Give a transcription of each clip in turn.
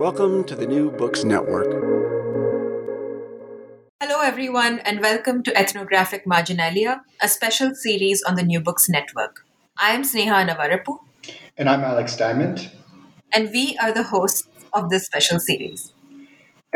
Welcome to the New Books Network. Hello, everyone, and welcome to Ethnographic Marginalia, a special series on the New Books Network. I am Sneha Annavarapu. And I'm Alex Diamond. And we are the hosts of this special series.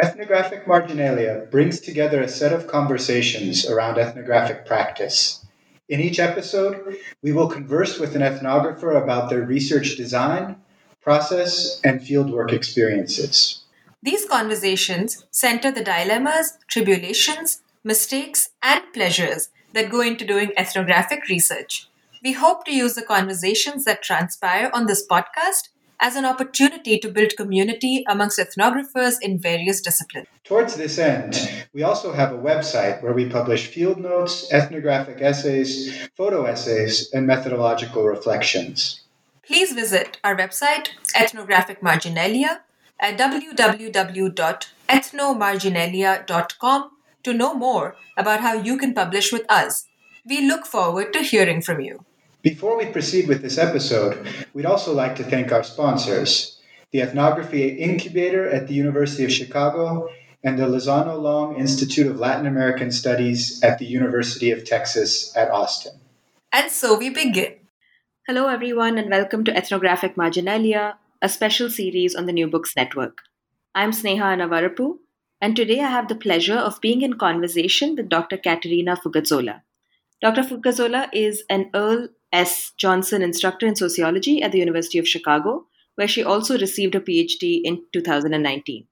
Ethnographic Marginalia brings together a set of conversations around ethnographic practice. In each episode, we will converse with an ethnographer about their research design, process, and fieldwork experiences. These conversations center the dilemmas, tribulations, mistakes, and pleasures that go into doing ethnographic research. We hope to use the conversations that transpire on this podcast as an opportunity to build community amongst ethnographers in various disciplines. Towards this end, we also have a website where we publish field notes, ethnographic essays, photo essays, and methodological reflections. Please visit our website, Ethnographic Marginalia, at www.ethnomarginalia.com to know more about how you can publish with us. We look forward to hearing from you. Before we proceed with this episode, we'd also like to thank our sponsors the Ethnography Incubator at the University of Chicago and the Lozano Long Institute of Latin American Studies at the University of Texas at Austin. And so we begin. Hello, everyone, and welcome to Ethnographic Marginalia, a special series on the New Books Network. I'm Sneha Annavarapu, and today I have the pleasure of being in conversation with Dr. Caterina Fugazzola. Dr. Fugazzola is an Earl S. Johnson Instructor in Sociology at the University of Chicago, where she also received a PhD in 2019.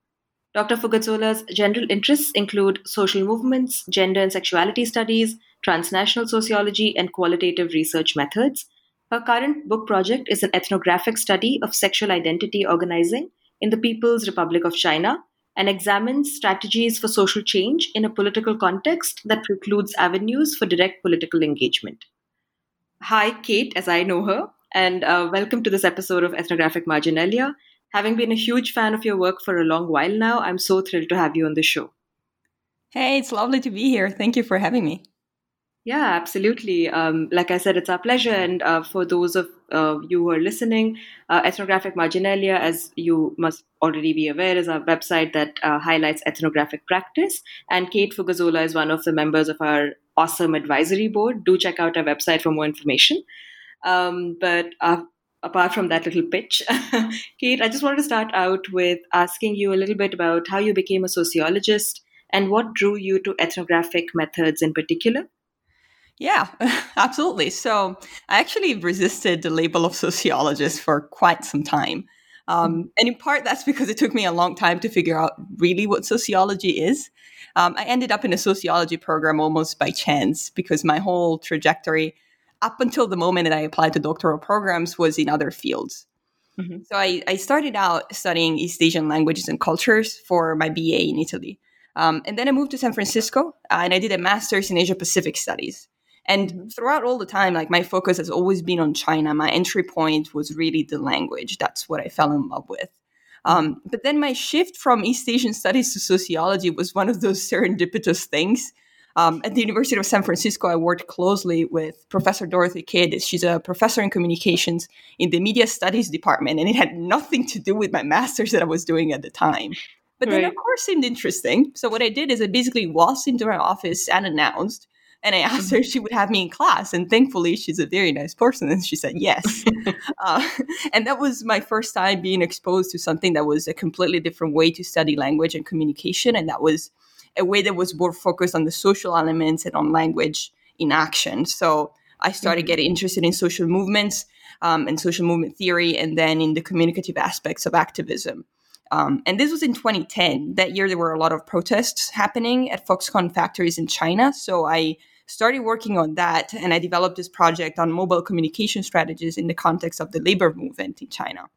Dr. Fugazzola's general interests include social movements, gender and sexuality studies, transnational sociology, and qualitative research methods. Her current book project is an ethnographic study of sexual identity organizing in the People's Republic of China and examines strategies for social change in a political context that precludes avenues for direct political engagement. Hi, Kate, as I know her, and uh, welcome to this episode of Ethnographic Marginalia. Having been a huge fan of your work for a long while now, I'm so thrilled to have you on the show. Hey, it's lovely to be here. Thank you for having me. Yeah, absolutely. Um, like I said, it's our pleasure. And uh, for those of uh, you who are listening, uh, Ethnographic Marginalia, as you must already be aware, is our website that uh, highlights ethnographic practice. And Kate Fugazzola is one of the members of our awesome advisory board. Do check out our website for more information. Um, but uh, apart from that little pitch, Kate, I just wanted to start out with asking you a little bit about how you became a sociologist and what drew you to ethnographic methods in particular. Yeah, absolutely. So I actually resisted the label of sociologist for quite some time. Um, mm-hmm. and in part, that's because it took me a long time to figure out really what sociology is. Um, I ended up in a sociology program almost by chance because my whole trajectory up until the moment that I applied to doctoral programs was in other fields. Mm-hmm. So I, I, started out studying East Asian languages and cultures for my BA in Italy. Um, and then I moved to San Francisco uh, and I did a master's in Asia Pacific studies. And mm-hmm. throughout all the time, like my focus has always been on China. My entry point was really the language. That's what I fell in love with. Um, but then my shift from East Asian studies to sociology was one of those serendipitous things. Um, at the University of San Francisco, I worked closely with Professor Dorothy Kidd. She's a professor in communications in the media studies department, and it had nothing to do with my master's that I was doing at the time. But right. then, of course, seemed interesting. So what I did is I basically waltzed into her office and announced and I asked her if she would have me in class. And thankfully, she's a very nice person. And she said yes. uh, and that was my first time being exposed to something that was a completely different way to study language and communication. And that was a way that was more focused on the social elements and on language in action. So I started mm-hmm. getting interested in social movements um, and social movement theory, and then in the communicative aspects of activism. Um, and this was in 2010. That year, there were a lot of protests happening at Foxconn factories in China. So I started working on that and I developed this project on mobile communication strategies in the context of the labor movement in China.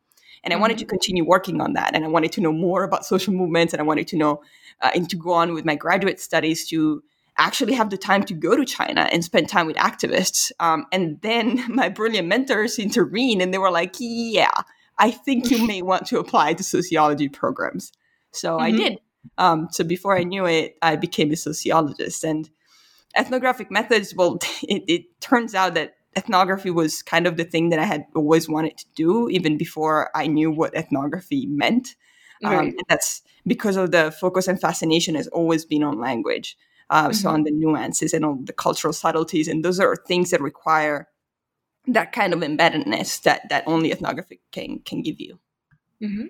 And I wanted to mm-hmm. continue working on that. And I wanted to know more about social movements. And I wanted to know uh, and to go on with my graduate studies to actually have the time to go to China and spend time with activists. Um, and then my brilliant mentors intervened and they were like, yeah, I think you may want to apply to sociology programs. So mm-hmm. I did. Um, so before I knew it, I became a sociologist. And ethnographic methods, well, it, it turns out that ethnography was kind of the thing that I had always wanted to do, even before I knew what ethnography meant. Um, right. Um, that's because of the focus and fascination has always been on language. Uh, mm-hmm. So on the nuances and on the cultural subtleties, and those are things that require that kind of embeddedness that that only ethnography can can give you. Mm-hmm.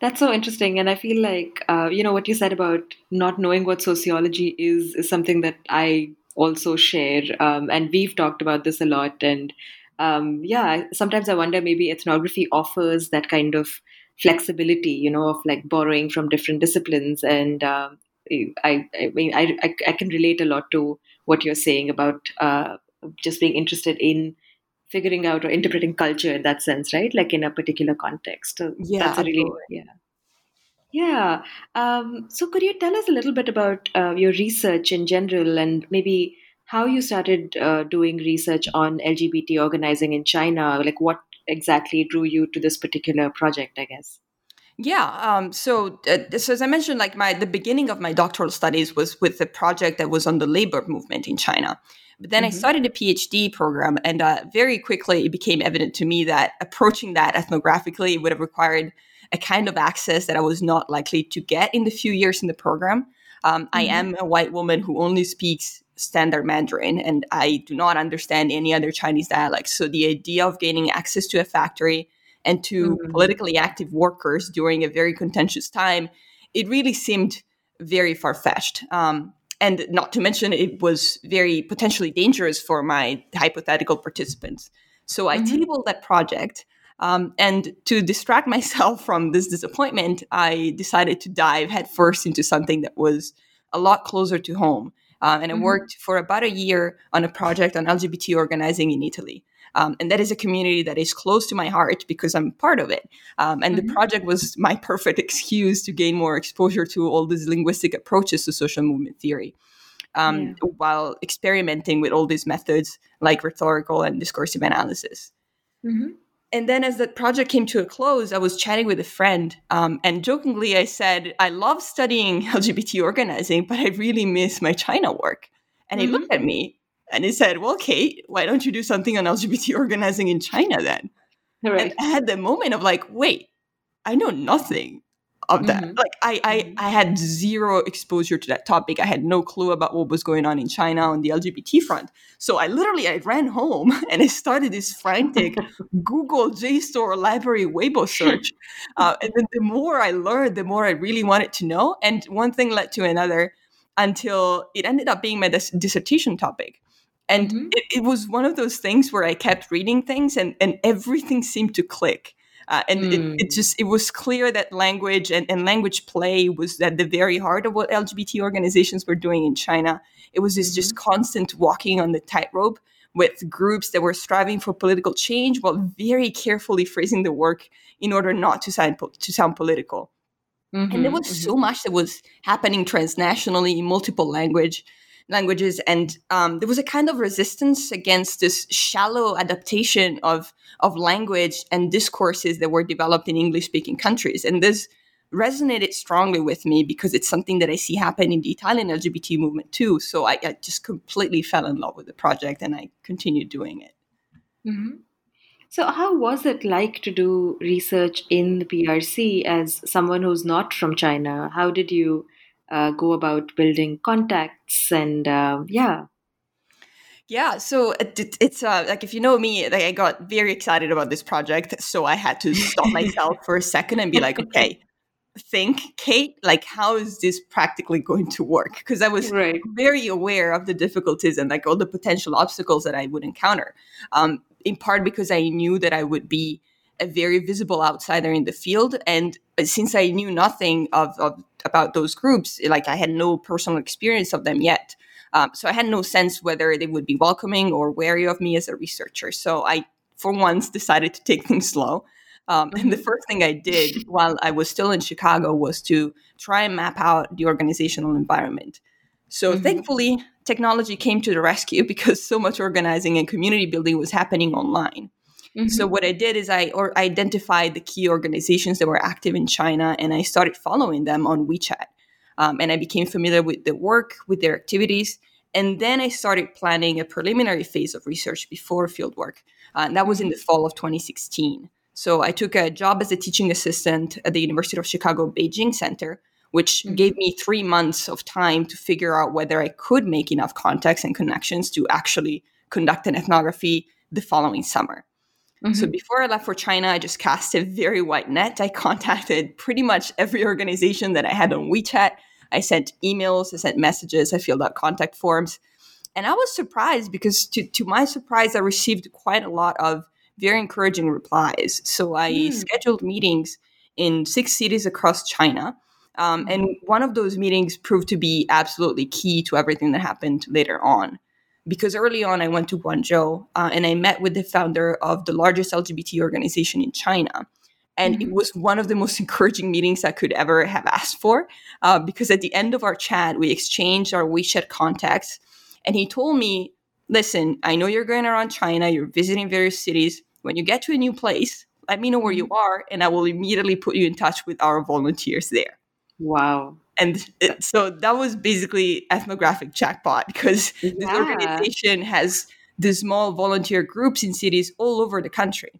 That's so interesting, and I feel like uh, you know what you said about not knowing what sociology is is something that I also share, um, and we've talked about this a lot. And um, yeah, sometimes I wonder maybe ethnography offers that kind of flexibility, you know, of like borrowing from different disciplines and uh, I, I mean, I, I, can relate a lot to what you're saying about uh, just being interested in figuring out or interpreting culture in that sense, right? Like in a particular context. So yeah, that's a really, yeah. Yeah. Um, so, could you tell us a little bit about uh, your research in general and maybe how you started uh, doing research on LGBT organizing in China? Like, what exactly drew you to this particular project, I guess? Yeah. Um, so, uh, so as I mentioned, like my the beginning of my doctoral studies was with a project that was on the labor movement in China. But then mm-hmm. I started a PhD program, and uh, very quickly it became evident to me that approaching that ethnographically would have required a kind of access that I was not likely to get in the few years in the program. Um, mm-hmm. I am a white woman who only speaks standard Mandarin, and I do not understand any other Chinese dialects. So the idea of gaining access to a factory and to mm-hmm. politically active workers during a very contentious time, it really seemed very far fetched. Um, and not to mention, it was very potentially dangerous for my hypothetical participants. So I mm-hmm. tabled that project. Um, and to distract myself from this disappointment, I decided to dive headfirst into something that was a lot closer to home. Uh, and I mm-hmm. worked for about a year on a project on LGBT organizing in Italy. Um, and that is a community that is close to my heart because I'm part of it. Um, and mm-hmm. the project was my perfect excuse to gain more exposure to all these linguistic approaches to social movement theory. Um, yeah. While experimenting with all these methods like rhetorical and discursive analysis. Mm-hmm. And then, as that project came to a close, I was chatting with a friend, um, and jokingly I said, I love studying LGBT organizing, but I really miss my China work. And mm-hmm. he looked at me and he said, Well, Kate, why don't you do something on LGBT organizing in China then? Right. And I had the moment of like, wait, I know nothing of that. Mm-hmm. Like I, I mm-hmm. I had zero exposure to that topic. I had no clue about what was going on in China on the LGBT front. So I literally I ran home and I started this frantic Google JSTOR library Weibo search. Uh, and then the more I learned, the more I really wanted to know. And one thing led to another until it ended up being my dis- dissertation topic. And mm-hmm. it, it, was one of those things where I kept reading things and, and everything seemed to click. Uh, and mm. it, it, mm. just it was clear that language and, and, language play was at the very heart of what LGBT organizations were doing in China. It was this mm-hmm. just constant walking on the tightrope with groups that were striving for political change while very carefully phrasing the work in order not to sound to sound political. Mm-hmm, and there was mm-hmm. so much that was happening transnationally in multiple language languages and um, there was a kind of resistance against this shallow adaptation of of language and discourses that were developed in english speaking countries. And this resonated strongly with me because it's something that i see happen in the italian lgbt movement too. So i, I just completely fell in love with the project and i continued doing it. Mm-hmm. so how was it like to do research in the prc as someone who's not from china? How did you uh, go about building contacts and uh, yeah yeah, so it, it's uh, like if you know me, like I got very excited about this project, so I had to stop myself for a second and be like, okay, think, Kate, like how is this practically going to work? Because I was right. very aware of the difficulties and like all the potential obstacles that I would encounter. Um, in part because I knew that I would be a very visible outsider in the field, and since I knew nothing of, of about those groups. Like I had no personal experience of them yet. Um, so I had no sense whether they would be welcoming or wary of me as a researcher. So I, for once, decided to take things slow. Um, and the mm-hmm. first thing I did while I was still in Chicago was to try and map out the organizational environment. So mm-hmm. thankfully, technology came to the rescue because so much organizing and community building was happening online. Mm-hmm. So what I did is I or identified the key organizations that were active in China, and I started following them on WeChat. Um, and I became familiar with their work, with their activities, and then I started planning a preliminary phase of research before fieldwork. Uh, and that was in the fall of 2016. So I took a job as a teaching assistant at the University of Chicago Beijing Center, which mm-hmm. gave me three months of time to figure out whether I could make enough contacts and connections to actually conduct an ethnography the following summer. Mm-hmm. So before I left for China, I just cast a very wide net. I contacted pretty much every organization that I had on WeChat. I sent emails, I sent messages, I filled out contact forms. And I was surprised because, to, to my surprise, I received quite a lot of very encouraging replies. So I mm. scheduled meetings in six cities across China. Um, and one of those meetings proved to be absolutely key to everything that happened later on. Because early on, I went to Guangzhou uh, and I met with the founder of the largest LGBT organization in China. And mm-hmm. it was one of the most encouraging meetings I could ever have asked for. Uh, because at the end of our chat, we exchanged our WeChat contacts. And he told me, listen, I know you're going around China, you're visiting various cities. When you get to a new place, let me know where you mm-hmm. are, and I will immediately put you in touch with our volunteers there. Wow. And it, so that was basically ethnographic jackpot because yeah. this organization has the small volunteer groups in cities all over the country.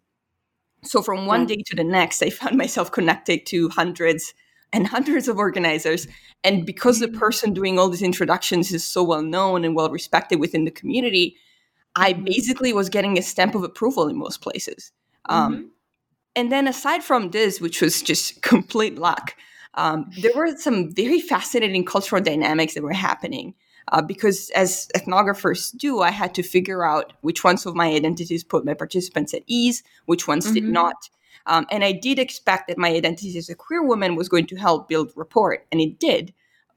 So from one day to the next, I found myself connected to hundreds and hundreds of organizers. And because the mm. person doing all these introductions is so well known and well respected within the community, I mm-hmm. basically was getting a stamp of approval in most places. Um, mm-hmm. and then aside from this, which was just complete luck, um, there were some very fascinating cultural dynamics that were happening. Uh, because as ethnographers do, I had to figure out which ones of my identities put my participants at ease, which ones mm-hmm. did not. Um, and I did expect that my identity as a queer woman was going to help build rapport, and it did.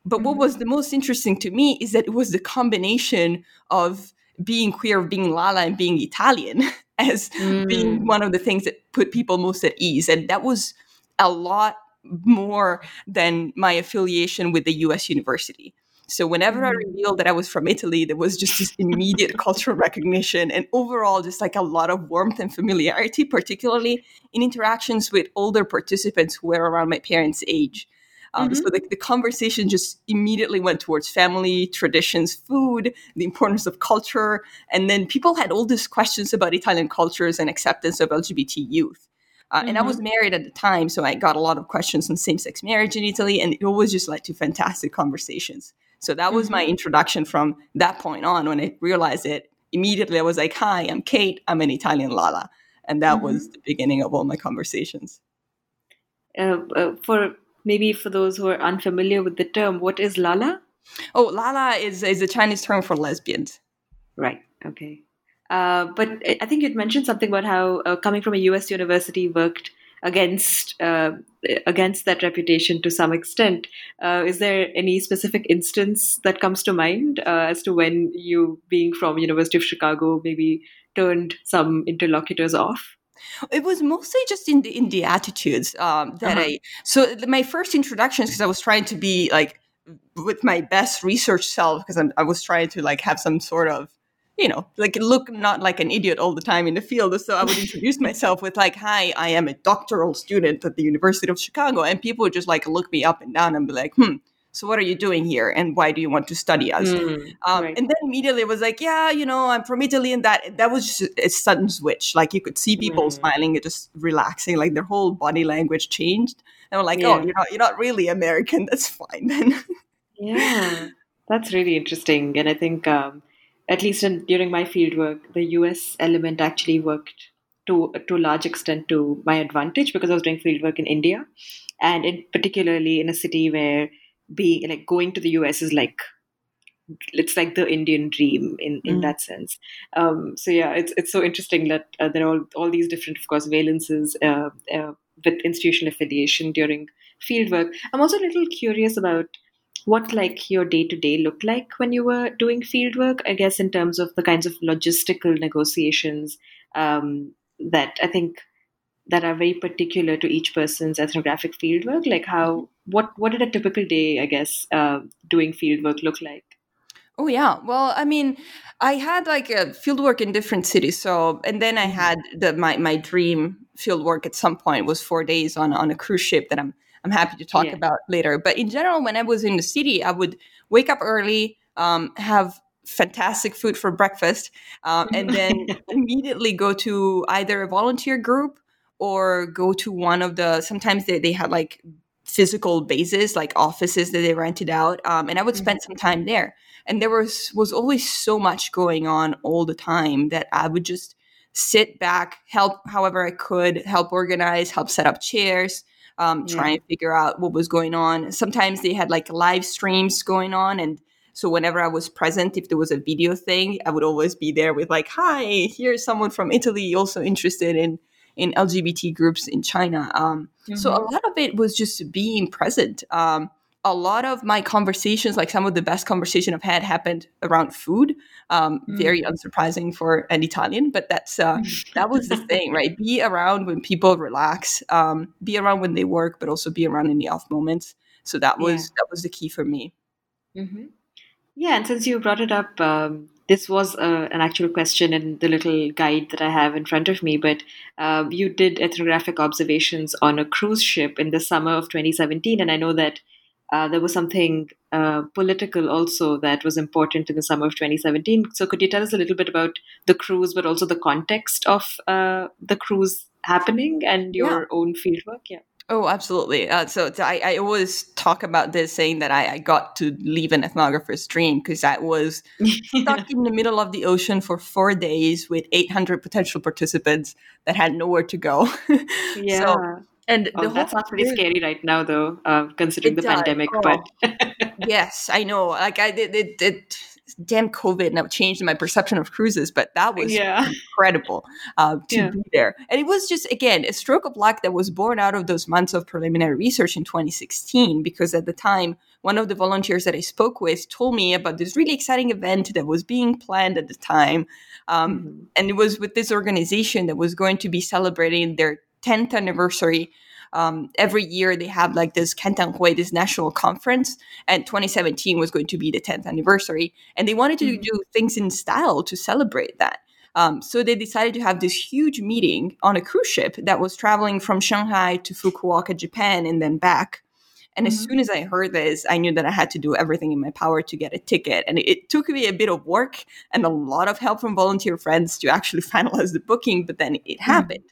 But mm-hmm. what was the most interesting to me is that it was the combination of being queer, being Lala, and being Italian as mm. being one of the things that put people most at ease. And that was a lot more than my affiliation with the US university. So whenever mm. I revealed that I was from Italy, there was just this immediate cultural recognition and overall just like a lot of warmth and familiarity, particularly in interactions with older participants who were around my parents' age. Um, mm-hmm. So the, the conversation just immediately went towards family, traditions, food, the importance of culture. And then people had all these questions about Italian cultures and acceptance of LGBT youth. Uh, mm-hmm. And I was mm-hmm. married at the time, so I got a lot of questions on same sex marriage in Italy, and it always just led to fantastic conversations. So that was mm-hmm. my introduction from that point on. When I realized it, immediately I was like, Hi, I'm Kate, I'm an Italian Lala. And that mm-hmm. was the beginning of all my conversations. Uh, uh, for maybe for those who are unfamiliar with the term, what is Lala? Oh, Lala is, is a Chinese term for lesbians. Right. Okay. Uh, but I think you'd mentioned something about how uh, coming from a U.S. university worked against uh, against that reputation to some extent. Uh, is there any specific instance that comes to mind uh, as to when you, being from University of Chicago, maybe turned some interlocutors off? It was mostly just in the in the attitudes um, that uh-huh. I. So my first introductions, because I was trying to be like with my best research self, because I was trying to like have some sort of you know, like look not like an idiot all the time in the field. So I would introduce myself with like, "Hi, I am a doctoral student at the University of Chicago," and people would just like look me up and down and be like, "Hmm." So what are you doing here, and why do you want to study us? Mm, um, right. And then immediately it was like, yeah, you know, I'm from Italy, and that that was just a sudden switch. Like you could see people mm. smiling and just relaxing, like their whole body language changed. And we're like, oh, yeah. oh, you're not you're not really American. That's fine then. yeah, that's really interesting, and I think. Um, at least in, during my fieldwork, the US element actually worked to to a large extent to my advantage because I was doing fieldwork in India, and in particularly in a city where being like going to the US is like it's like the Indian dream in in mm. that sense. Um, so yeah, it's it's so interesting that uh, there are all, all these different, of course, valences uh, uh, with institutional affiliation during fieldwork. I'm also a little curious about what like your day to day looked like when you were doing field work i guess in terms of the kinds of logistical negotiations um, that i think that are very particular to each person's ethnographic fieldwork? Like how what what did a typical day, I guess, uh, doing fieldwork look like? Oh yeah. Well, I mean, I had like a fieldwork in different cities. So, and then I mm-hmm. had the my my dream fieldwork at some point was four days on on a cruise ship that I'm I'm happy to talk yeah. about later. But in general, when I was in the city, I would wake up early, um, have fantastic food for breakfast, um, and then immediately go to either a volunteer group or go to one of the. Sometimes they they had like physical bases, like offices that they rented out, um, and I would spend mm-hmm. some time there and there was was always so much going on all the time that i would just sit back help however i could help organize help set up chairs um, yeah. try and figure out what was going on sometimes they had like live streams going on and so whenever i was present if there was a video thing i would always be there with like hi here's someone from italy also interested in in lgbt groups in china um, mm-hmm. so a mm-hmm. lot of it was just being present um, a lot of my conversations, like some of the best conversation I've had, happened around food. Um, mm. Very unsurprising for an Italian, but that's uh, that was the thing, right? Be around when people relax, um, be around when they work, but also be around in the off moments. So that was yeah. that was the key for me. Mm-hmm. Yeah, and since you brought it up, um, this was uh, an actual question in the little guide that I have in front of me. But uh, you did ethnographic observations on a cruise ship in the summer of 2017, and I know that uh, there was something uh, political also that was important in the summer of 2017. So, could you tell us a little bit about the cruise, but also the context of uh, the cruise happening and your yeah. own fieldwork? Yeah. Oh, absolutely. Uh, so I, I, always talk about this, saying that I, I got to leave an ethnographer's dream because I was stuck in the middle of the ocean for four days with 800 potential participants that had nowhere to go. yeah. So and oh, that sounds pretty scary right now, though, uh, considering the does. pandemic. Oh. But yes, I know. Like I did, it, it, damn COVID now changed my perception of cruises, but that was yeah. incredible uh, to yeah. be there. And it was just again a stroke of luck that was born out of those months of preliminary research in 2016. Because at the time, one of the volunteers that I spoke with told me about this really exciting event that was being planned at the time, um, mm-hmm. and it was with this organization that was going to be celebrating their 10th anniversary. Um, every year they have like this Kentanghui, this national conference, and 2017 was going to be the 10th anniversary, and they wanted to mm-hmm. do things in style to celebrate that. Um, so they decided to have this huge meeting on a cruise ship that was traveling from Shanghai to Fukuoka, Japan, and then back. And mm-hmm. as soon as I heard this, I knew that I had to do everything in my power to get a ticket. And it, it, took me a bit of work and a lot of help from volunteer friends to actually finalize the booking, but then it mm-hmm. happened.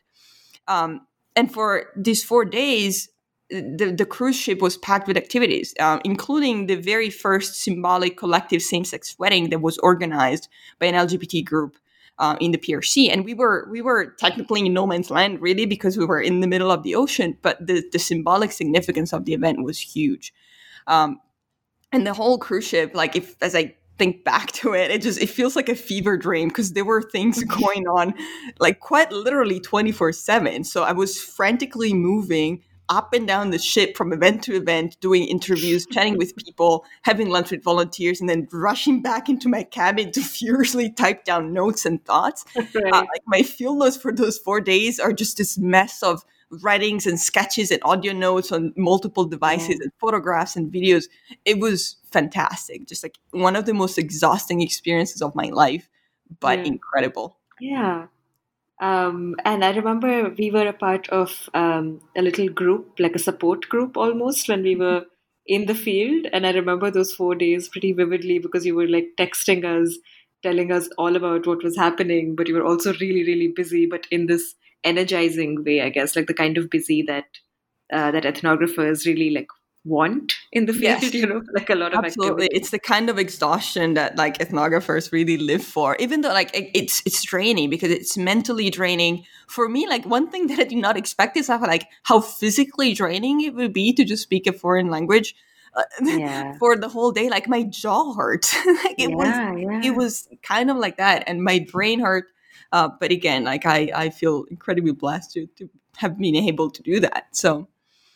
Um, and for these four days, the, the cruise ship was packed with activities, uh, including the very first symbolic collective same sex wedding that was organized by an LGBT group uh, in the PRC. And we were we were technically in no man's land, really, because we were in the middle of the ocean. But the, the symbolic significance of the event was huge. Um, and the whole cruise ship, like if as I think back to it, it just it feels like a fever dream because there were things going on like quite literally 24/7. So I was frantically moving up and down the ship from event to event, doing interviews, chatting with people, having lunch with volunteers, and then rushing back into my cabin to furiously type down notes and thoughts. Right. Uh, like my field notes for those four days are just this mess of writings and sketches and audio notes on multiple devices and photographs and videos. It was fantastic. Just like one of the most exhausting experiences of my life, but yeah. incredible. Yeah. Um, and I remember we were a part of um, a little group, like a support group almost, when we were in the field. And I remember those four days pretty vividly because you were like texting us, telling us all about what was happening, but you were also really, really busy, but in this energizing way, I guess, like the kind of busy that uh, that ethnographers really like want in the field yes. you know like a lot of absolutely activity. it's the kind of exhaustion that like ethnographers really live for even though like it's it's draining because it's mentally draining for me like one thing that i did not expect is how like how physically draining it would be to just speak a foreign language uh, yeah. for the whole day like my jaw hurt like it yeah, was yeah. it was kind of like that and my brain hurt uh, but again like i i feel incredibly blessed to, to have been able to do that so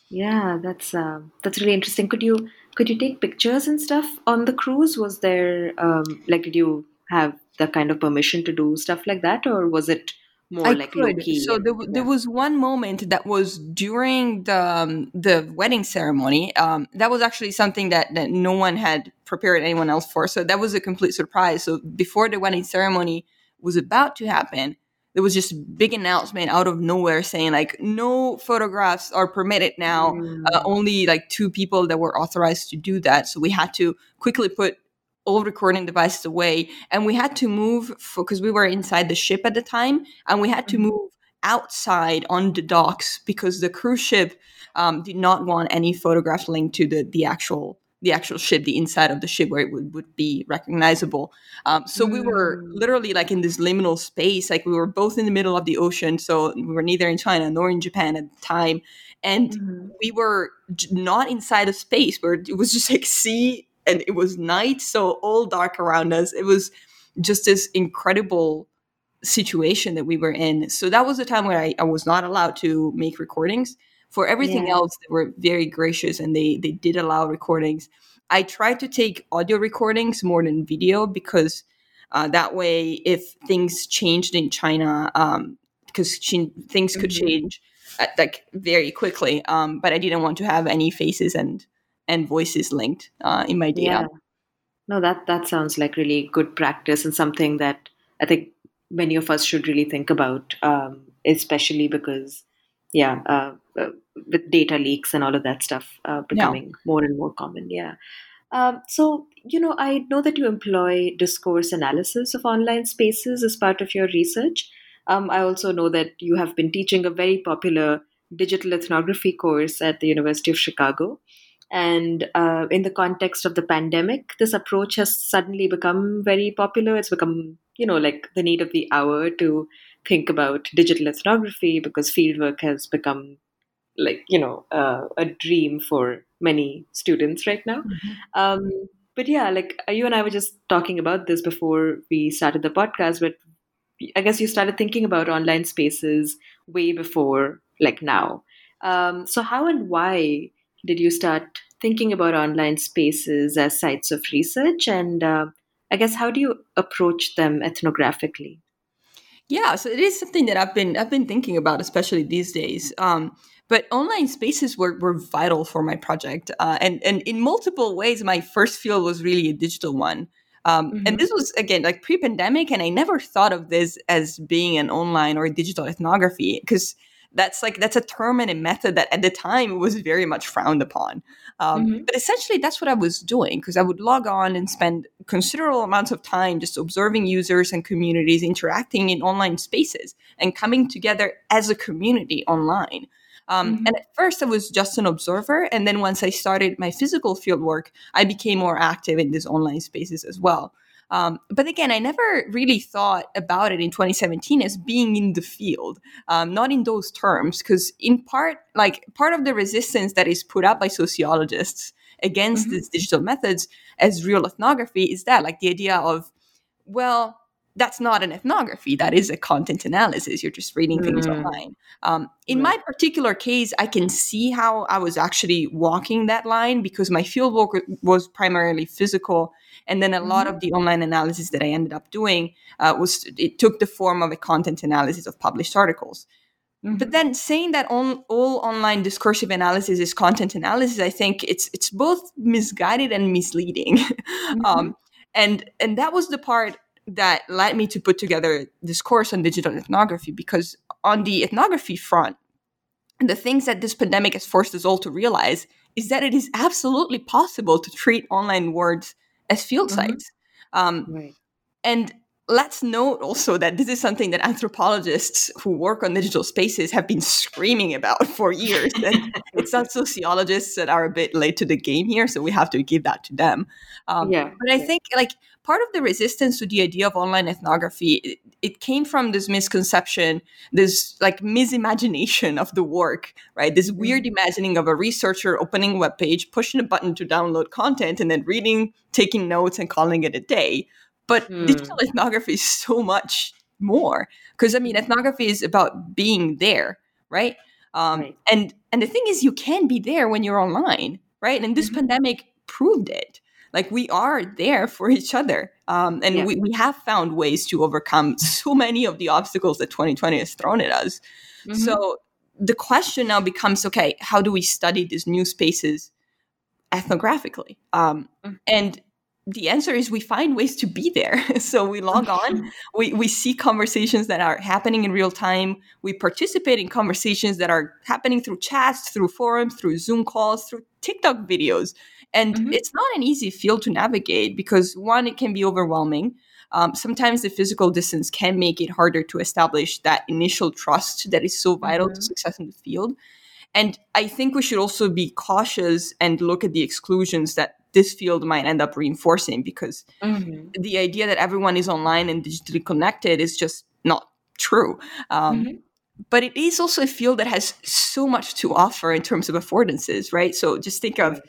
yeah, that's uh, that's really interesting. Could you could you take pictures and stuff on the cruise? Was there um, like did you have the kind of permission to do stuff like that, or was it more I like could. So there, w- there was one moment that was during the um, the wedding ceremony. Um, that was actually something that, that no one had prepared anyone else for. So that was a complete surprise. So before the wedding ceremony was about to happen, there was just a big announcement out of nowhere saying like no photographs are permitted now. Mm. Uh, only like two people that were authorized to do that. So we had to quickly put all recording devices away and we had to move because we were inside the ship at the time and we had to Mhm. move outside on the docks because the cruise ship um, did not want any photographs linked to the, the actual the actual ship the inside of the ship where it would, would be recognizable um, so we were Mm. literally like in this liminal space like we were both in the middle of the ocean so we were neither in china nor in japan at the time and Mhm. we were not inside a space where it was just like sea and it was night so all dark around us it was just this incredible situation that we were in so that was the time where i, I was not allowed to make recordings for everything Yeah. else they were very gracious and they they did allow recordings i tried to take audio recordings more than video because uh, that way if things changed in china because things could Mhm. change uh, like very quickly um, but i didn't want to have any faces and and voices linked uh, in my data Yeah. No, that that sounds like really good practice and something that I think many of us should really think about, um, especially because, yeah, uh, uh, with data leaks and all of that stuff uh, becoming more and more common. Yeah. Um, so, you know, I know that you employ discourse analysis of online spaces as part of your research. Um, I also know that you have been teaching a very popular digital ethnography course at the University of Chicago. And uh, in the context of the pandemic, this approach has suddenly become very popular. It's become, you know, like the need of the hour to think about digital ethnography because fieldwork has become like, you know, uh, a dream for many students right now. Um, but yeah, like uh, you and I were just talking about this before we started the podcast, but I guess you started thinking about online spaces way before like now. Um, so, how and why did you start thinking about online spaces as sites of research? And uh, I guess how do you approach them ethnographically? Yeah, so it is something that I've been I've been thinking about, especially these days. Um, but online spaces were, were vital for my project, uh, and and in multiple ways. My first field was really a digital one, um, Mhm. and this was again like pre-pandemic, and I never thought of this as being an online or digital ethnography because that's like that's a term and a method that at the time was very much frowned upon. Um, Mhm. But essentially, that's what I was doing because I would log on and spend considerable amounts of time just observing users and communities interacting in online spaces and coming together as a community online. Um, Mhm. And at first, I was just an observer. And then once I started my physical field work, I became more active in these online spaces as well. Um, but again, I never really thought about it in 2017 as being in the field, um, not in those terms, because in part, like part of the resistance that is put up by sociologists against Mhm. these digital methods as real ethnography is that, like the idea of, well, that's not an ethnography. That is a content analysis. You're just reading things Mm. online. Um, in Right. my particular case, I can see how I was actually walking that line because my fieldwork was primarily physical, and then a lot Mhm. of the online analysis that I ended up doing uh, was it took the form of a content analysis of published articles. But then saying that on, all online discursive analysis is content analysis, I think it's it's both misguided and misleading. um, and and that was the part that led me to put together this course on digital ethnography because on the ethnography front, the things that this pandemic has forced us all to realize is that it is absolutely possible to treat online words as field Mhm. sites. Um, right. and let's note also that this is something that anthropologists who work on digital spaces have been screaming about for years. and it's not sociologists that are a bit late to the game here, so we have to give that to them. Um, Yeah, But I think like part of the resistance to the idea of online ethnography, it, it came from this misconception, this like misimagination of the work, right? This weird imagining of a researcher opening a web page, pushing a button to download content, and then reading, taking notes, and calling it a day. But Hmm. digital ethnography is so much more because I mean, ethnography is about being there, right? Um, Right. And and the thing is, you can be there when you're online, right? And this Mhm. pandemic proved it. like we are there for each other um, and yeah. we, we have found ways to overcome so many of the obstacles that 2020 has thrown at us mm-hmm. so the question now becomes okay how do we study these new spaces ethnographically um, mm-hmm. and the answer is we find ways to be there. so we log on, we, we see conversations that are happening in real time. We participate in conversations that are happening through chats, through forums, through Zoom calls, through TikTok videos. And mm-hmm. it's not an easy field to navigate because one, it can be overwhelming. Um, sometimes the physical distance can make it harder to establish that initial trust that is so vital mm-hmm. to success in the field. And I think we should also be cautious and look at the exclusions that this field might end up reinforcing because mm-hmm. the idea that everyone is online and digitally connected is just not true. Um, mm-hmm. But it is also a field that has so much to offer in terms of affordances, right? So just think of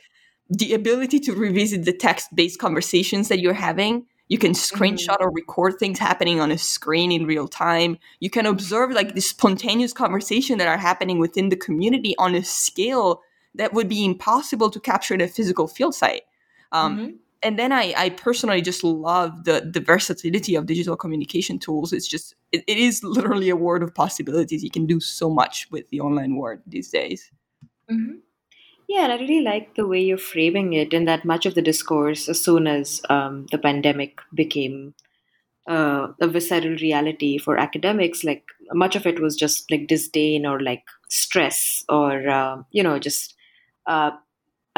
the ability to revisit the text based conversations that you're having. You can screenshot mm-hmm. or record things happening on a screen in real time. You can observe like the spontaneous conversation that are happening within the community on a scale that would be impossible to capture in a physical field site. Um, mm-hmm. And then I, I personally just love the the versatility of digital communication tools. It's just it, it is literally a world of possibilities. You can do so much with the online world these days. Mm-hmm. Yeah, and I really like the way you're framing it, in that much of the discourse, as soon as um, the pandemic became uh, a visceral reality for academics, like much of it was just like disdain or like stress or uh, you know just uh,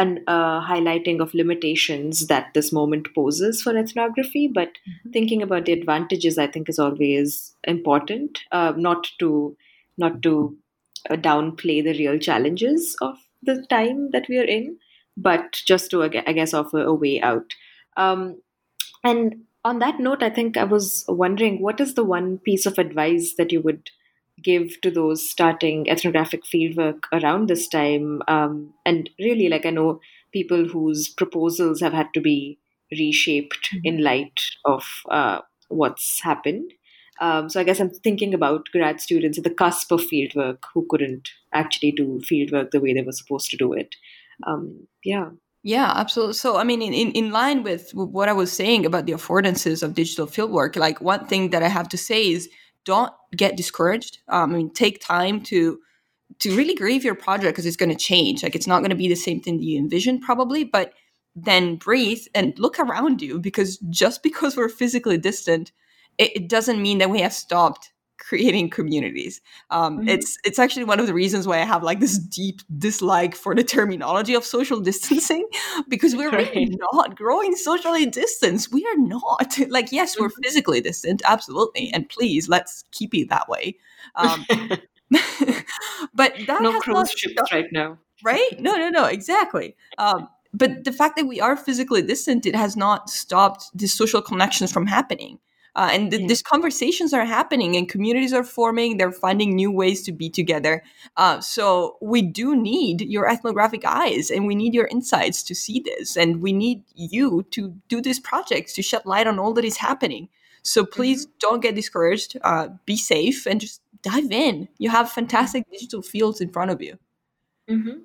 an uh, highlighting of limitations that this moment poses for ethnography. But mm-hmm. thinking about the advantages, I think, is always important. Uh, not to not to uh, downplay the real challenges of the time that we are in, but just to I guess offer a way out. Um, and on that note, I think I was wondering what is the one piece of advice that you would give to those starting ethnographic fieldwork around this time. Um, and really, like I know people whose proposals have had to be reshaped mm-hmm. in light of uh, what's happened. Um, so I guess I'm thinking about grad students at the cusp of fieldwork who couldn't actually do fieldwork the way they were supposed to do it. Um, yeah. Yeah, absolutely. So, I mean, in, in, in line with what I was saying about the affordances of digital fieldwork, like one thing that I have to say is don't get discouraged. Um, I mean, take time to to really grieve your project because it's going to change. Like it's not going to be the same thing that you envisioned, probably. But then breathe and look around you because just because we're physically distant, it, it doesn't mean that we have stopped creating communities. Um, mm-hmm. It's it's actually one of the reasons why I have like this deep dislike for the terminology of social distancing because we're right. really not growing socially distant. We are not. Like yes, we're mm-hmm. physically distant, absolutely, and please let's keep it that way. Um, but that no cruise ships right now, right? No, no, no, exactly. Um, but the fact that we are physically distant, it has not stopped the social connections from happening. Uh, and th- yeah. these conversations are happening and communities are forming they're finding new ways to be together uh, so we do need your ethnographic eyes and we need your insights to see this and we need you to do these projects to shed light on all that is happening so please mm-hmm. don't get discouraged uh, be safe and just dive in you have fantastic digital fields in front of you mm-hmm.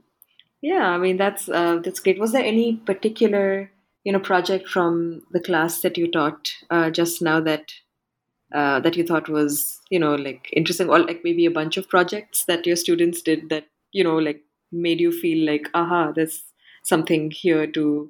yeah i mean that's uh, that's great was there any particular you know project from the class that you taught uh, just now that uh, that you thought was you know like interesting or like maybe a bunch of projects that your students did that you know like made you feel like aha there's something here to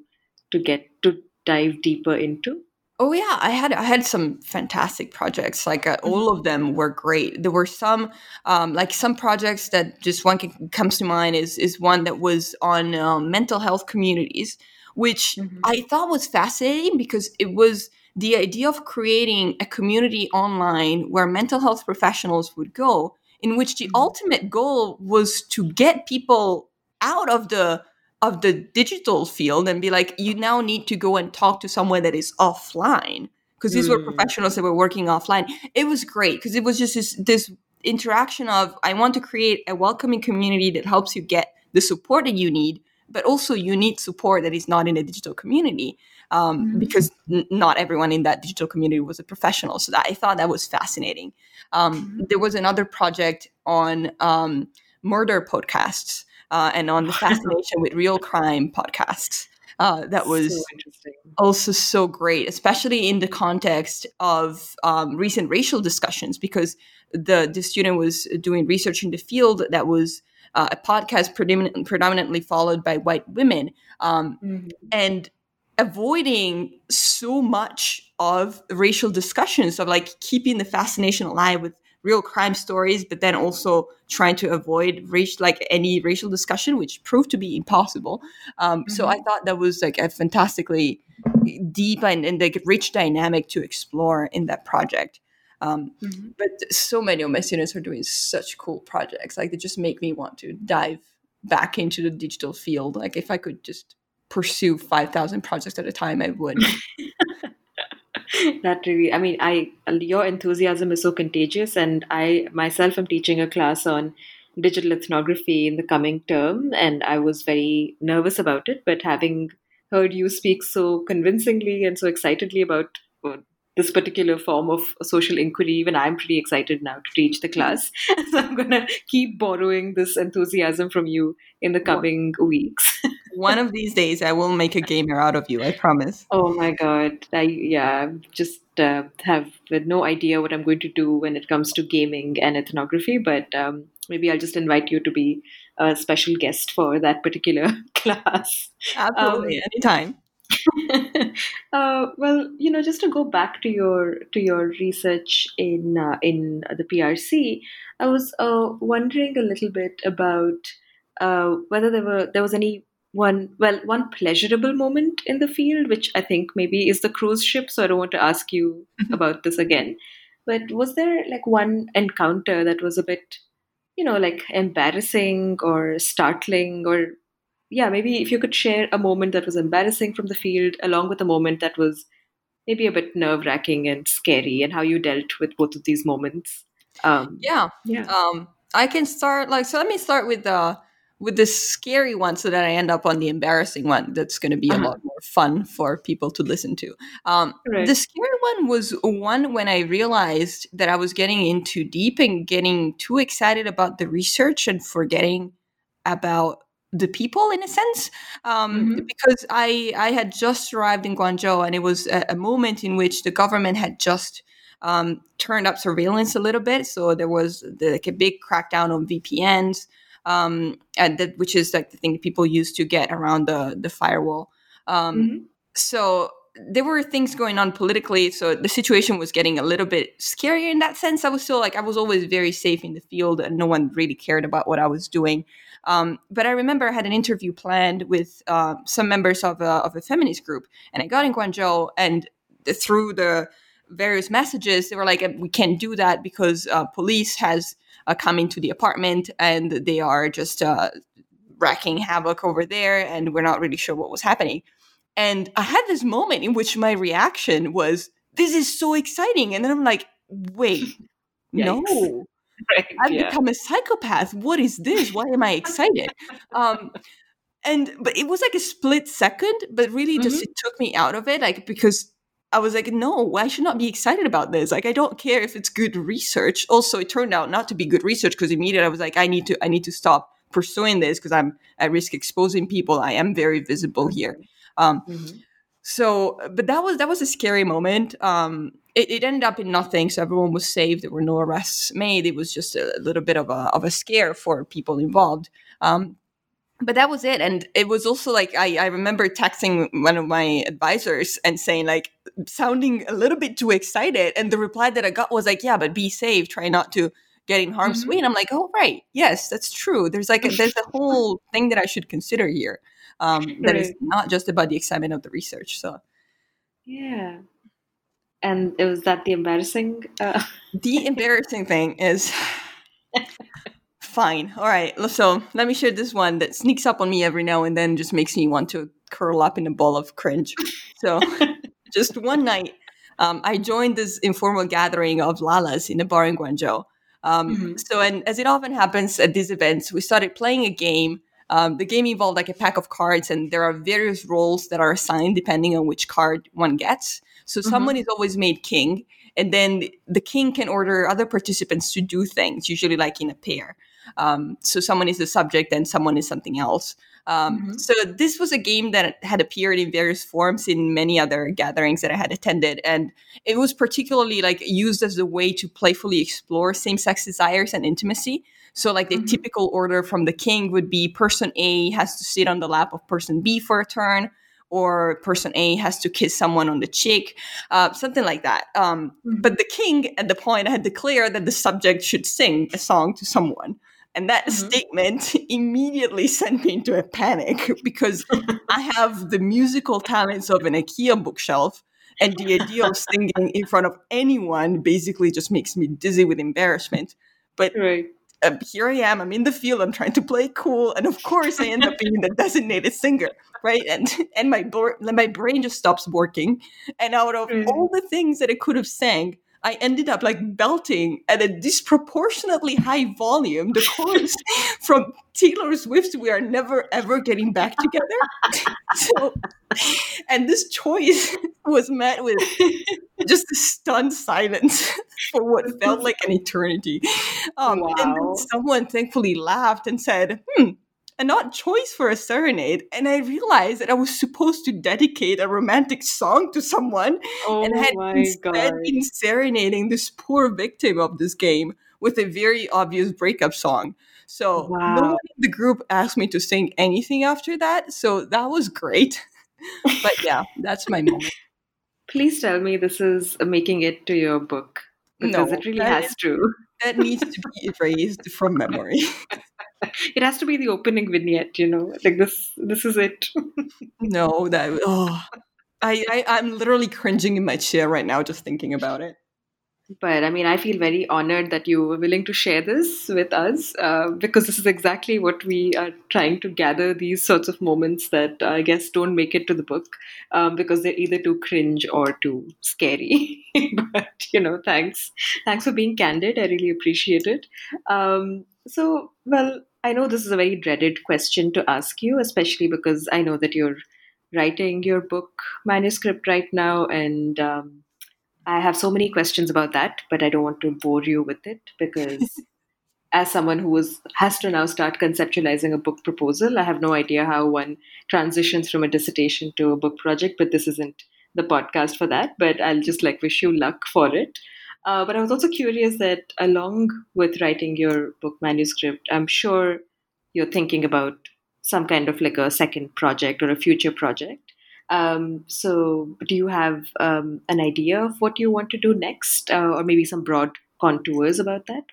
to get to dive deeper into Oh yeah, I had I had some fantastic projects. Like uh, all of them were great. There were some um, like some projects that just one can, comes to mind is is one that was on um, mental health communities which mm-hmm. I thought was fascinating because it was the idea of creating a community online where mental health professionals would go, in which the mm-hmm. ultimate goal was to get people out of the of the digital field and be like, you now need to go and talk to someone that is offline because these mm. were professionals that were working offline. It was great because it was just this, this interaction of I want to create a welcoming community that helps you get the support that you need but also you need support that is not in a digital community um, mm-hmm. because n- not everyone in that digital community was a professional. So that, I thought that was fascinating. Um, mm-hmm. There was another project on um, murder podcasts uh, and on the fascination with real crime podcasts. Uh, that was so also so great, especially in the context of um, recent racial discussions, because the the student was doing research in the field that was uh, a podcast predomin- predominantly followed by white women, um, mm-hmm. and avoiding so much of racial discussions of like keeping the fascination alive with real crime stories, but then also trying to avoid race, like any racial discussion, which proved to be impossible. Um, mm-hmm. So I thought that was like a fantastically deep and, and like rich dynamic to explore in that project. Um, mm-hmm. But so many of my students are doing such cool projects. Like they just make me want to dive back into the digital field. Like if I could just pursue 5,000 projects at a time, I would. that really i mean i your enthusiasm is so contagious and i myself am teaching a class on digital ethnography in the coming term and i was very nervous about it but having heard you speak so convincingly and so excitedly about this particular form of social inquiry even i'm pretty excited now to teach the class. So i'm going to keep borrowing this enthusiasm from you in the coming weeks. One of these days i will make a gamer out of you i promise. Oh my god. I yeah just uh, have no idea what i'm going to do when it comes to gaming and ethnography but um, maybe i'll just invite you to be a special guest for that particular class. Absolutely um, anytime uh, well, you know, just to go back to your to your research in uh, in the PRC, I was uh, wondering a little bit about uh, whether there were there was any one well one pleasurable moment in the field, which I think maybe is the cruise ship. So I don't want to ask you mm-hmm. about this again. But was there like one encounter that was a bit, you know, like embarrassing or startling or yeah, maybe if you could share a moment that was embarrassing from the field, along with a moment that was maybe a bit nerve wracking and scary, and how you dealt with both of these moments. Um, yeah, yeah. Um, I can start like so. Let me start with the with the scary one, so that I end up on the embarrassing one. That's going to be uh-huh. a lot more fun for people to listen to. Um, right. The scary one was one when I realized that I was getting in too deep and getting too excited about the research and forgetting about the people in a sense um, mm-hmm. because I I had just arrived in Guangzhou and it was a, a moment in which the government had just um, turned up surveillance a little bit so there was the, like a big crackdown on VPNs um, and that which is like the thing people use to get around the the firewall um, mm-hmm. so there were things going on politically so the situation was getting a little bit scarier in that sense i was still like i was always very safe in the field and no one really cared about what i was doing um, but I remember I had an interview planned with uh, some members of a, of a feminist group, and I got in Guangzhou, and through the various messages, they were like, "We can't do that because uh, police has uh, come into the apartment and they are just uh, wrecking havoc over there, and we're not really sure what was happening." And I had this moment in which my reaction was, "This is so exciting," and then I'm like, "Wait." no right, I've yeah. become a psychopath. What is this? Why am I excited? um, and but it was like a split second, but really just mm-hmm. it took me out of it, like because I was like, no, I should not be excited about this. Like, I don't care if it's good research. Also, it turned out not to be good research because immediately I was like, I need to, I need to stop pursuing this because I'm at risk exposing people. I am very visible here. Um, mm-hmm. So, but that was that was a scary moment. Um, it, it, ended up in nothing, so everyone was saved. There were no arrests made. It was just a little bit of a of a scare for people involved. Um, but that was it, and it was also like I, I remember texting one of my advisors and saying like sounding a little bit too excited, and the reply that I got was like, "Yeah, but be safe. Try not to." get in harm's mm-hmm. way and i'm like oh right yes that's true there's like a, there's a whole thing that i should consider here um, right. that is not just about the excitement of the research. So, yeah. And it was that the embarrassing. Uh... the embarrassing thing is fine. All right. So let me share this one that sneaks up on me every now and then, just makes me want to curl up in a ball of cringe. So, just one night, um, I joined this informal gathering of lalas in a bar in Guangzhou. Um, mm-hmm. So, and as it often happens at these events, we started playing a game um, the game involved like a pack of cards, and there are various roles that are assigned depending on which card one gets. So mm-hmm. someone is always made king, and then the king can order other participants to do things, usually like in a pair. Um, so someone is the subject and someone is something else. Um, mm-hmm. So this was a game that had appeared in various forms in many other gatherings that I had attended, and it was particularly like used as a way to playfully explore same-sex desires and intimacy. So, like the mm-hmm. typical order from the king would be person A has to sit on the lap of person B for a turn, or person A has to kiss someone on the cheek, uh, something like that. Um, mm-hmm. But the king, at the point, had declared that the subject should sing a song to someone. And that mm-hmm. statement immediately sent me into a panic because I have the musical talents of an IKEA bookshelf. And the idea of singing in front of anyone basically just makes me dizzy with embarrassment. But right. Uh, here I am, I'm in the field, I'm trying to play cool. And of course, I end up being the designated singer, right? And and my, bo- my brain just stops working. And out of mm-hmm. all the things that I could have sang, I ended up like belting at a disproportionately high volume the chorus from Taylor Swift's "We Are Never Ever Getting Back Together." so, and this choice was met with just a stunned silence for what felt like an eternity. Um, wow. And then someone thankfully laughed and said, "Hmm." An odd choice for a serenade. And I realized that I was supposed to dedicate a romantic song to someone. Oh and I had instead God. been serenading this poor victim of this game with a very obvious breakup song. So wow. no one in the group asked me to sing anything after that. So that was great. but yeah, that's my moment. Please tell me this is making it to your book. Because no, it really has is, to. That needs to be erased from memory it has to be the opening vignette, you know, like this. This is it. no, that oh, I, I I'm literally cringing in my chair right now just thinking about it. But I mean, I feel very honored that you were willing to share this with us uh, because this is exactly what we are trying to gather these sorts of moments that I guess don't make it to the book um, because they're either too cringe or too scary. but, you know, thanks. Thanks for being candid. I really appreciate it. Um, so, well, I know this is a very dreaded question to ask you, especially because I know that you're writing your book manuscript right now, and um, I have so many questions about that, but I don't want to bore you with it because. as someone who was, has to now start conceptualizing a book proposal, I have no idea how one transitions from a dissertation to a book project, but this isn't the podcast for that. But I'll just like wish you luck for it. Uh, but I was also curious that along with writing your book manuscript, I'm sure you're thinking about some kind of like a second project or a future project. Um, so, do you have um, an idea of what you want to do next, uh, or maybe some broad contours about that?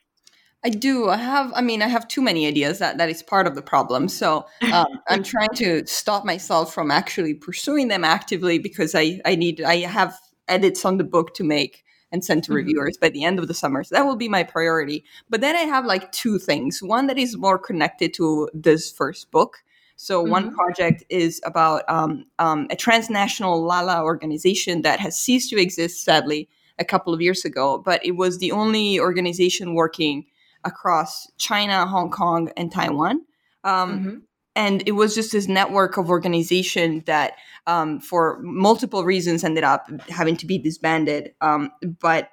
I do. I have. I mean, I have too many ideas. That that is part of the problem. So um, I'm trying to stop myself from actually pursuing them actively because I I need I have edits on the book to make and send to mm-hmm. reviewers by the end of the summer. So that will be my priority. But then I have like two things. One that is more connected to this first book. So mm-hmm. one project is about um, um, a transnational Lala organization that has ceased to exist, sadly, a couple of years ago. But it was the only organization working across China, Hong Kong, and Taiwan. Um, mm-hmm and it was just this network of organization that um, for multiple reasons ended up having to be disbanded um, but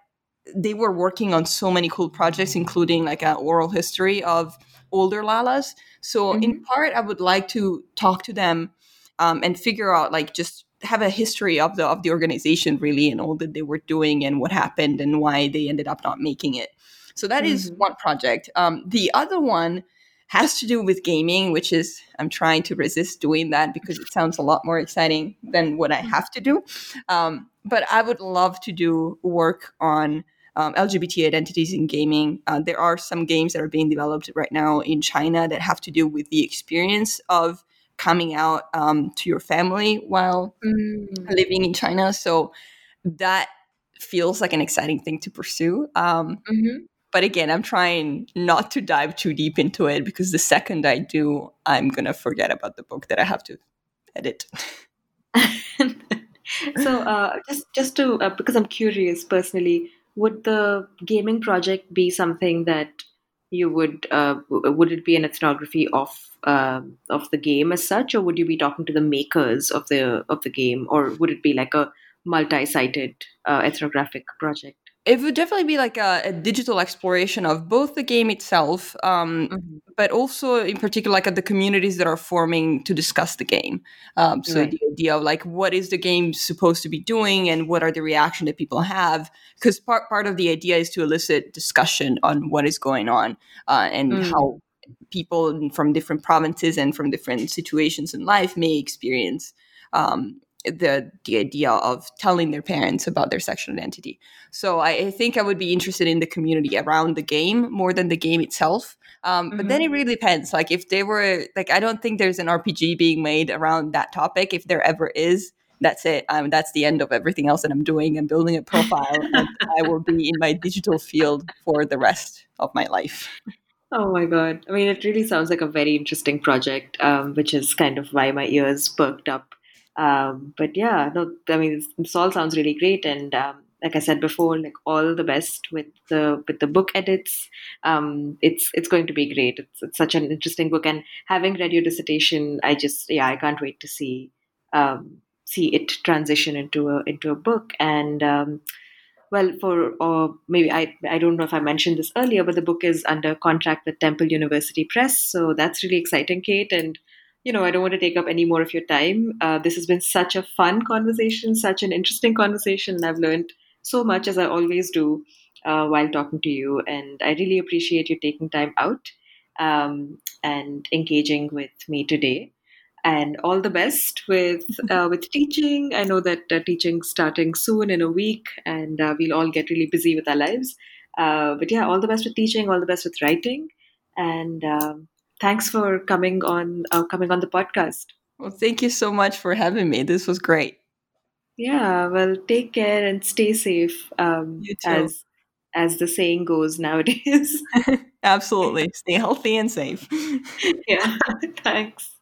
they were working on so many cool projects including like an oral history of older lalas so mm-hmm. in part i would like to talk to them um, and figure out like just have a history of the of the organization really and all that they were doing and what happened and why they ended up not making it so that mm-hmm. is one project um, the other one has to do with gaming, which is I'm trying to resist doing that because it sounds a lot more exciting than what I have to do. Um, but I would love to do work on um, LGBT identities in gaming. Uh, there are some games that are being developed right now in China that have to do with the experience of coming out um, to your family while mm. living in China. So that feels like an exciting thing to pursue. Um, mm-hmm. But again, I'm trying not to dive too deep into it because the second I do, I'm going to forget about the book that I have to edit. so, uh, just just to uh, because I'm curious personally, would the gaming project be something that you would uh, would it be an ethnography of uh, of the game as such, or would you be talking to the makers of the of the game, or would it be like a multi-sited uh, ethnographic project? It would definitely be like a, a, digital exploration of both the game itself, um, mm-hmm. but also in particular like at the communities that are forming to discuss the game. Um, so right. the idea of like what is the game supposed to be doing and what are the reaction that people have, because part part of the idea is to elicit discussion on what is going on uh, and mm. how people from different provinces and from different situations in life may experience um, the the idea of telling their parents about their sexual identity. So I, I, think I would be interested in the community around the game more than the game itself. Um, mm-hmm. But then it mm-hmm. really depends. Like if they were like, I don't think there's an RPG being made around that topic. If there ever is, that's it. Um, that's the end of everything else that I'm doing. I'm building a profile, and I will be in my digital field for the rest of my life. Oh my god! I mean, it really sounds like a very interesting project, um, which is kind of why my ears perked up um, but yeah, no, I mean, this all sounds really great, and um, like I said before, like all the best with the with the book edits. Um, it's it's going to be great. It's, it's such an interesting book, and having read your dissertation, I just yeah, I can't wait to see um, see it transition into a into a book. And um, well, for or maybe I I don't know if I mentioned this earlier, but the book is under contract with Temple University Press, so that's really exciting, Kate, and you know, I don't want to take up any more of your time. Uh, this has been such a fun conversation, such an interesting conversation. and I've learned so much as I always do uh, while talking to you, and I really appreciate you taking time out um, and engaging with me today. And all the best with uh, with teaching. I know that uh, teaching starting soon in a week, and uh, we'll all get really busy with our lives. Uh, but yeah, all the best with teaching. All the best with writing, and um, thanks for coming on uh, coming on the podcast. Well, thank you so much for having me. This was great. Yeah, well, take care and stay safe. Um, you too. As as the saying goes nowadays. Absolutely. Stay healthy and safe. yeah. Thanks.